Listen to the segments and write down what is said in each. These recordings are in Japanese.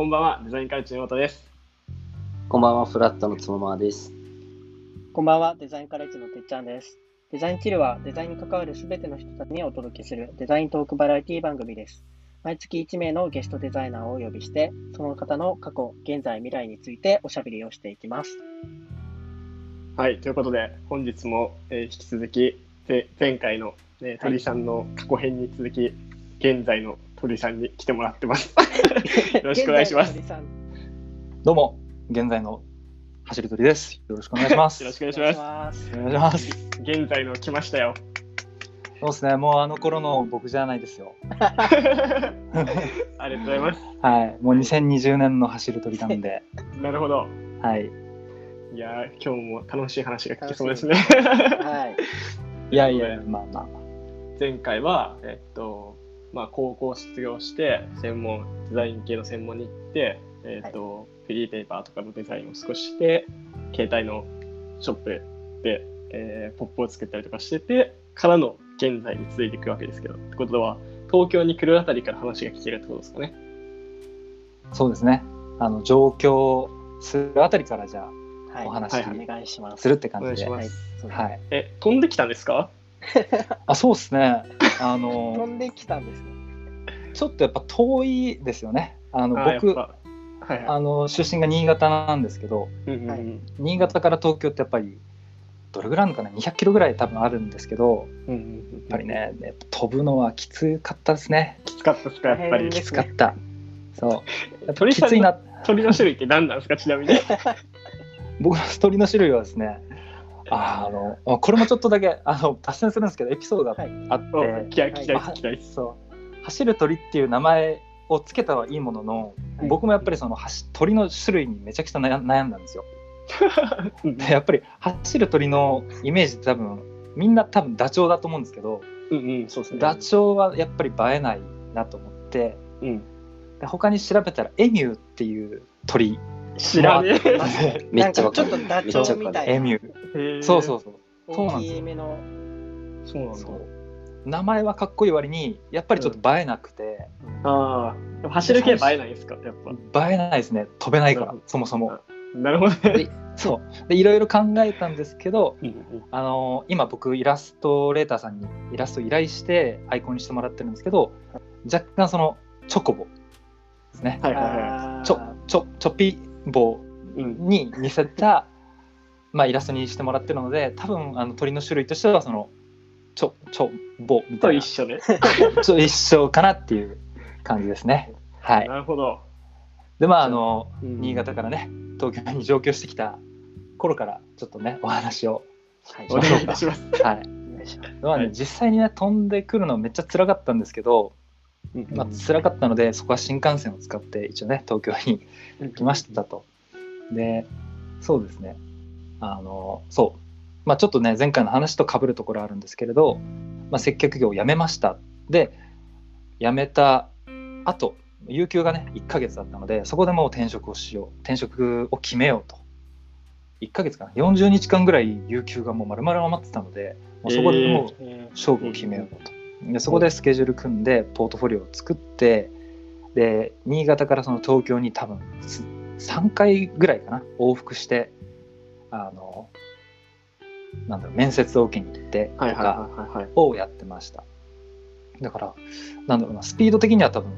こんばんは、デザインカルチの本です。こんばんは、フラットのつもまです。こんばんは、デザインカレッジのてっちゃんです。デザインチルはデザインに関わるすべての人たちにお届けするデザイントークバラエティ番組です。毎月1名のゲストデザイナーをお呼びして、その方の過去、現在、未来についておしゃべりをしていきます。はい、ということで、本日も、えー引き続き、ぜ前回の、ね、鳥さんの過去編に続き、現在の鳥さんに来てもらってます。よろしくお願いします。どうも、現在の走り鳥です。よろしくお願いします。よろしくお願いします。お願いします。現在の来ましたよ。そうですね、もうあの頃の僕じゃないですよ。ありがとうございます。はい、もう2020年の走る鳥なんで、なるほど。はい。いやー、今日も楽しい話が聞けそうですね。はい。いやいや、まあまあ、前回は、えっと、まあ、高校卒業して、専門、デザイン系の専門に行って、えっと、フリーペーパーとかのデザインを少しして、携帯のショップで、えーポップを作ったりとかしてて、からの現在に続いていくわけですけど、ってことは、東京に来るあたりから話が聞けるってことですかね。そうですね。あの上京するあたりからじゃはい。お話お願いします。あするって感じで、お願はいえ、飛んできたんですか？あ、そうですね。あ飛のんできたんですね。ちょっとやっぱ遠いですよね。あの僕あーやっぱはいはあの出身が新潟なんですけど、い。うんうん新潟から東京ってやっぱりどれぐらいあるのかな、200キロぐらい多分あるんですけど、うんうんうんやっぱりね、やっぱ飛ぶのはきつかったですね。きつかったですか、やっぱり？大変ですきつかった。そう。鳥きついな。鳥の種類って何なんですか、ちなみに？僕の鳥の種類はですね、あの、あこれもちょっとだけ、あの、脱線するんですけど、エピソードがはい。あって、お聞きたい、聞きたい、まあ聞きたいです。そう。走る鳥っていう名前をつけたはいいものの、はい僕もやっぱりその走鳥の種類にめちゃくちゃ悩悩んだんですよ。でやっぱり走る鳥のイメージって多分みんな多分ダチョウだと思うんですけど、うんうん、そうですね。ダチョウはやっぱり映えないなと思ってうん。で他に調べたらエミューっていう鳥知らねえ。めっちゃわかる。なんかちょっとダチョウみたいな。エミュー。そうそうそうそう。なん大ですきい目の。そうなんだ。そう。名前はかっこいい割にやっぱりちょっと映えなくて、ああ、走る系映えないですか、やっぱ。映えないですね。飛べないからそもそも。なるほど。ね。でそう。でいろいろ考えたんですけどあの今僕イラストレーターさんにイラスト依頼してアイコンにしてもらってるんですけど若干そのチョコボですね、はいはいはあーちょちょチョピボい。うん。に似せた、まあ、イラストにしてもらってるので多分あの鳥の種類としてはそのチョチョボみたいなと一緒ね。ちょ一緒かなっていう感じですね。はい。なるほど。でまああのうん新潟からね東京に上京してきた頃からちょっとねお話をはいお願いします。はい。まあね、はい実際にね飛んでくるのめっちゃ辛かったんですけど、うんまあ辛かったのでそこは新幹線を使って一応ね東京に来ましたと。でそうですね。あのそう。まあちょっとね前回の話と被るところあるんですけれど、まあ、接客業を辞めました。で辞めた後有給がね1ヶ月だったのでそこでもう転職をしよう。転職を決めようと。1ヶ月かな。40日間ぐらい有給がもう丸々余ってたのでもうそこでもうえ勝負を決めようと。でそこでスケジュール組んでポートフォリオを作ってで新潟からその東京に多分つ3回ぐらいかな往復してあのなんだろう面接を受けに行ってとか。をやってました。だからなんだろうなスピード的には多分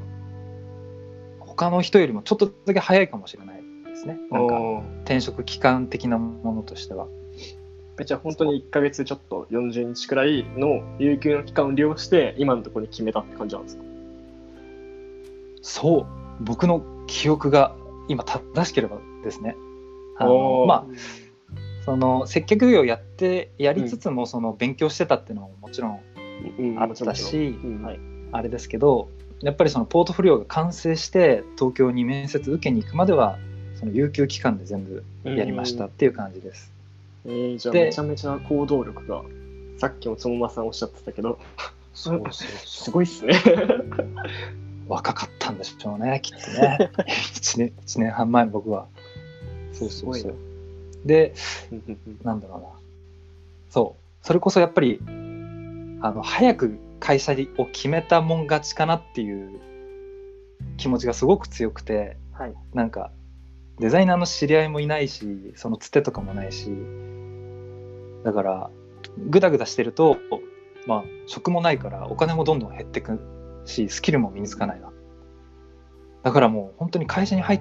他の人よりもちょっとだけ早いかもしれないですね。なんか転職期間的なものとしてはえじゃあ本当に1ヶ月ちょっと40日くらいの有給の期間を利用して今のところに決めたって感じなんですか？そう。僕の記憶が今正しければですね。あのまあその接客業やってやりつつもその勉強してたっていうのももちろんうんあったし、うん。はい。あれですけどやっぱりそのポートフォリオが完成して東京に面接受けに行くまではその有給期間で全部やりましたっていう感じです。えー、じゃあでめちゃめちゃ行動力がさっきもつもまさんおっしゃってたけどそうそうすごいっすね。若かったんでしょうねきっとね。1年一年半前の僕は。そうそうそう。でなんだろうな。そう。それこそやっぱりあの早く会社を決めたもん勝ちかなっていう気持ちがすごく強くてはい。なんかデザイナーの知り合いもいないしそのつてとかもないしだからグダグダしてるとまあ職もないからお金もどんどん減ってくしスキルも身につかないな。だからもう本当に会社に入っ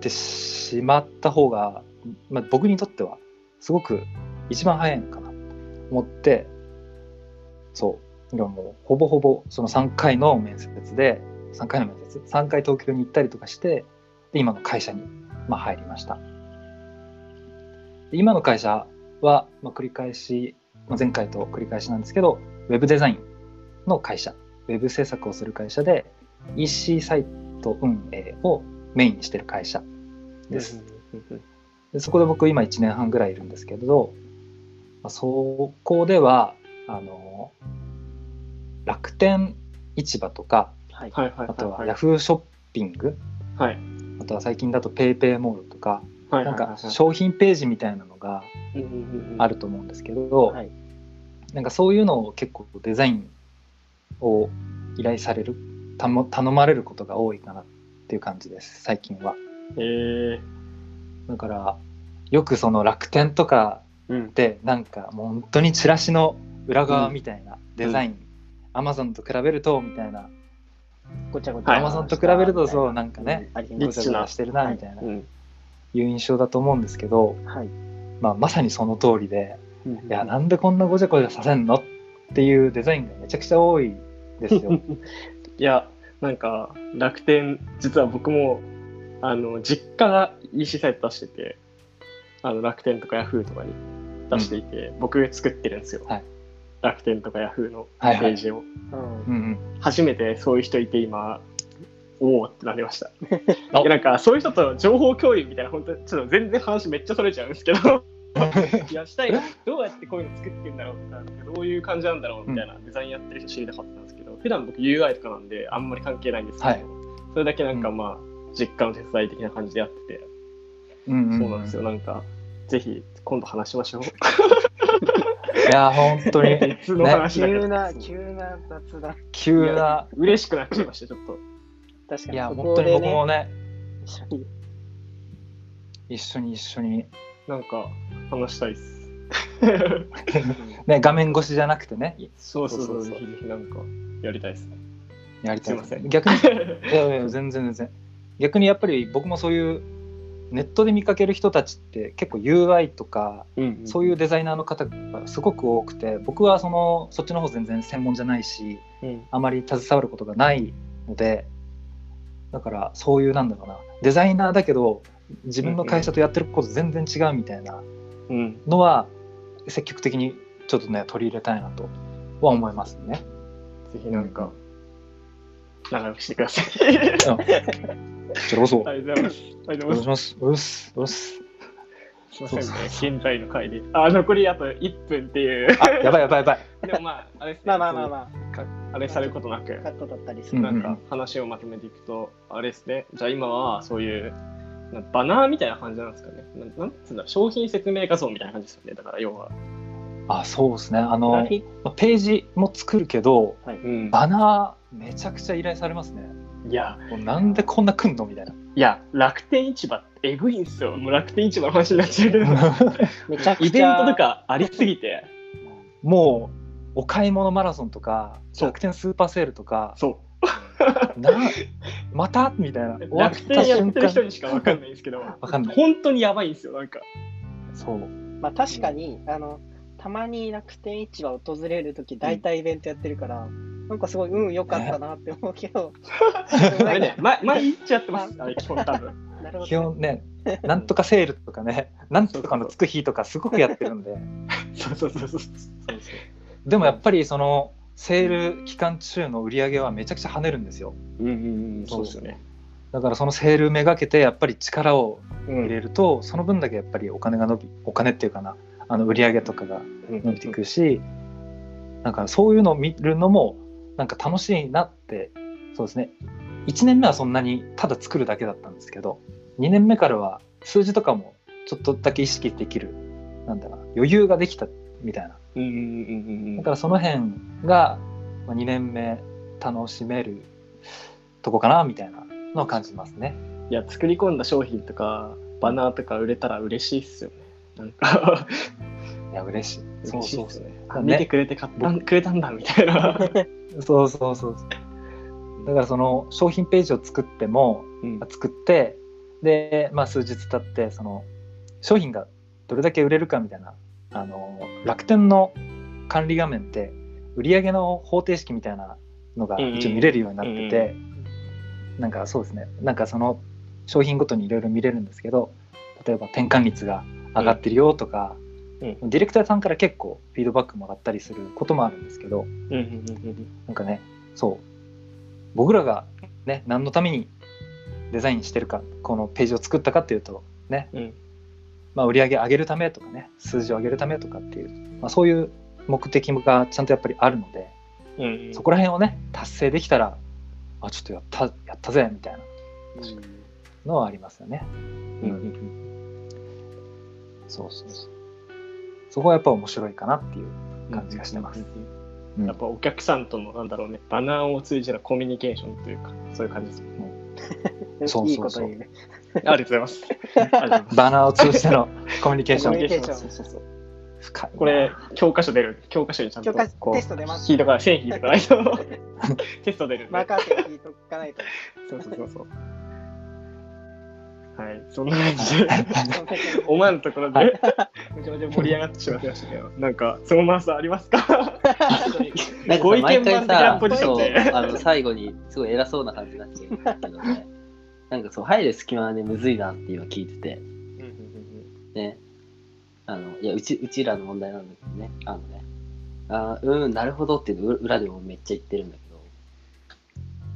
てしまった方が、まあ、僕にとってはすごく一番早いのかなと思ってそう。でもうほぼほぼその3回の面接で3回の面接3回東京に行ったりとかしてで今の会社に、まあ、入りました。今の会社は、まあ、繰り返し、まあ、前回と繰り返しなんですけどウェブデザインの会社ウェブ制作をする会社で EC サイト運営をメインにしてる会社です。でそこで僕今1年半ぐらいいるんですけれど、まあ、そこではあの楽天市場とか。あとはヤフーショッピングはい。あとは最近だと PayPay モールとかはい。なんか商品ページみたいなのがある。ると思うんですけど、はい。なんかそういうのを結構デザインを依頼されるたも頼まれることが多いかなっていう感じです最近はえー。だからよくその楽天とかうん。でなんかもう本当にチラシの裏側みたいなデザイン、アマゾンと比べるとみたいなごちゃごちゃ。はいアマゾンと比べるとそうなんかね、ありリッチなますごちゃごちゃしてるなみたいな、うん。いう印象だと思うんですけど、はい。まあ、まさにその通りでいいやなんでこんなごちゃごちゃさせんのっていうデザインがめちゃくちゃ多いですよ。いや、なんか楽天、実は僕もあの実家が EC サイト出してて、あの楽天とかヤフーとかに出していて、僕作ってるんですよ。はい楽天とかヤフーのペはいはいージを。うんうんうん初めてそういう人いて今、おおってなりました。なんかそういう人と情報共有みたいな、本当ちょっと全然話めっちゃそれちゃうんですけど、いやしたいな、どうやってこういうの作ってるんだろうとか、どういう感じなんだろうみたいな、デザインやってる人知りたかったんですけど、普段僕 UI とかなんであんまり関係ないんですけど、はい。それだけなんかうん。まあ、実家の手伝い的な感じでやってて、うんうん。そうなんですよ、なんか、ぜひ今度話しましょう。いや本当に。急な、急な雑談。急な。嬉しくなっちゃいました、ちょっと。いや確かにそ本当に僕もね。一緒に。一緒に一緒に。なんか話したいっす。ね画面越しじゃなくてね。そうそうそう、そうそうそう。ぜひぜひなんかやりたいですね。やりたい。すいません。逆に。いやいや全然全然。逆にやっぱり僕もそういうネットで見かける人たちって結構 UI とかうん。そういうデザイナーの方がすごく多くて僕はそのそっちの方全然専門じゃないしうん。あまり携わることがないのでだからそういうなんだろうなデザイナーだけど自分の会社とやってること全然違うみたいなうん、のは積極的にちょっとね取り入れたいなとは思いますね。ぜひなんか、仲良くしてください。こちらこそ。ありがとうございます。ありがとうございます。お願いします。す。みませんね、現在の回で。あ、残りあと1分っていう。あ、やばいやばいやばい。でもまあ、あれですね。まあまあまあまかあれされることなくあ、、カットだったりする。うんなんか話をまとめていくと、あれですね。じゃあ今はそういう、なバナーみたいな感じなんですかね。なんなんつうんだ商品説明画像みたいな感じですよね。だから要は。あ、そうですね。あのページも作るけど、うんバナーめちゃくちゃ依頼されますね。いや、なんでこんな来んのみたいな。いや、楽天市場ってえぐいんですよ。もう楽天市場の話になっちゃうけど、めちゃくちゃイベントとかありすぎて、もう、お買い物マラソンとか、そう楽天スーパーセールとか、そう。なまた？みたいな。終わっ楽た天やっ瞬てる人間。にしかわかんないんですけど、わかんない。本当にやばいんですよ、なんか。そう。まあ確かに、あの、たまに楽天市場訪れるとき、大体イベントやってるから、なんかすごい、うん、良かったなって思うけど、あれね、ま、毎日やってます、あれ、基本多分。なるほ基ど。本ね、なんとかセールとかね、なんとかのつく日とかすごくやってるんで。そうそうそうそう。でもやっぱりそのセール期間中の売り上げはめちゃくちゃ跳ねるんですよ。うんうんうん、そう。ですよね。だからそのセールめがけてやっぱり力をうん。入れると、その分だけやっぱりお金が伸びお金っていうかなあの売り上げとかが伸びていくし、なんかそういうのを見るのもなんか楽しいなってそうですね。1年目はそんなにただ作るだけだったんですけど2年目からは数字とかもちょっとだけ意識できるなんだろうな余裕ができたみたいな。うんうんうんうんだからその辺が2年目楽しめるとこかなみたいなのを感じますね。いや、作り込んだ商品とか、バナーとか売れたら嬉しいっすよね。なんか、いや、嬉しい。そうそうそう。ね。見てくれて買ったん、くれたんだみたいな。そうそうそう。だからその商品ページを作っても、うん作って、で、まあ数日経って、その商品がどれだけ売れるかみたいな、あの、楽天の管理画面って、売上の方程式みたいなのが一応見れるようになってて、なんかそうですね、なんかその商品ごとにいろいろ見れるんですけど、例えば転換率が上がってるよとか、うん。ディレクターさんから結構フィードバックもらったりすることもあるんですけど、なんかね、そう、僕らがね、何のためにデザインしてるか、このページを作ったかっていうと、ね、うんまあ、売り上げ上げるためとかね、数字を上げるためとかっていう、まあ、そういう目的がちゃんとやっぱりあるので、うんうんそこら辺をね、達成できたら、あ、ちょっとやった、やったぜ、みたいなのはありますよね。うんうんそうそうそう。そこはやっぱ面白いかなっていう感じがしてます。やっぱお客さんとのなんだろうね、バナーを通じたコミュニケーションというか、そういう感じです。そうそうそう。ありがとうございます。バナーを通じてのコミュニケーションコミュニケーションそうそうそう。深いな。これ、教科書出る。教科書にちゃんと教科こうテスト出ます引いとか、線引いとかないとテスト出る。マーカーペン引いとかないと。そうそうそうそう。はい、そんな感じで、思わぬところで、めちゃめちゃ盛り上がってしまいましたけど、なんか、そのままさんありますか？なんか毎回さそうあの最後にすごい偉そうな感じになってるけどね。なんかそう入る隙間でむずいなって今聞いてて。ね。あのいやうちうちらの問題なんだけどね。あのね。あーうんなるほどっていうの裏でもめっちゃ言ってるんだけど。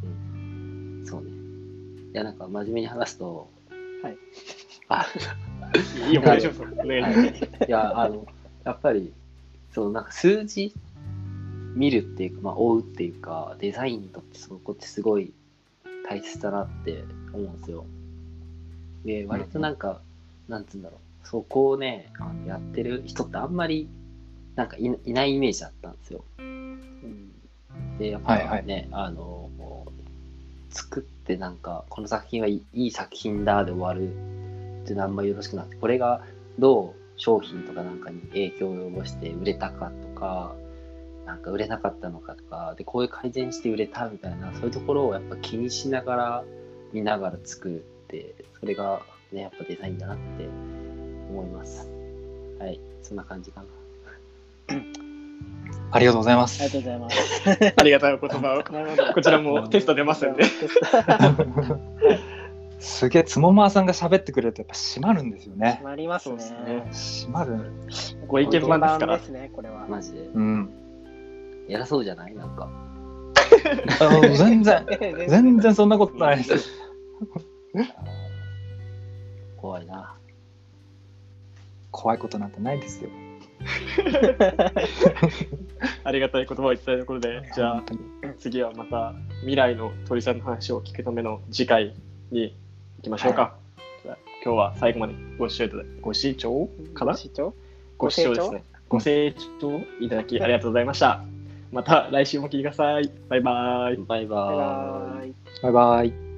うんそうね。いやなんか真面目に話すとはい。あいいよ、お願いします。お願いします。いや、あの、やっぱり、そのなんか数字見るっていうか、まあ、追うっていうか、デザインにとってそこってすごい大切だなって思うんですよ。で、割となんか、なんつうんだろう、そこをね、あのやってる人ってあんまり、なんかいいないイメージだったんですよ。で、やっぱね、はいはいあの、作ってなんか、この作品はいいいい作品だで終わるっていうのはあんまよろしくなくて、これがどう商品とかなんかに影響を及ぼして売れたかとか、なんか売れなかったのかとか、で、こういう改善して売れたみたいな、そういうところをやっぱ気にしながら、見ながら作るって、それがね、やっぱデザインだなって思います。はい、そんな感じかな。ありがとうございますありがとうございます。ありが たいお言葉を。こちらもテスト出ますんで。すげえ、つもまーさんが喋ってくれるとやっぱ締まるんですよね。なりますね。締まる。ご意見番ですからで。すね、これは。マジで。うん。偉そうじゃない？なんか。あの 全然、全然そんなことないです。怖いな。怖いことなんてないですよ。ありがたい言葉を言ったところで、じゃあ次はまた未来の鳥さんの話を聞くための次回に行きましょうか。じゃあ今日は最後までご視聴いただご視聴かな？ご視聴？ご視聴ですね。ご清聴いただきありがとうございました。また来週も聞いてください。バイバイ。バイバイ。バイバイ。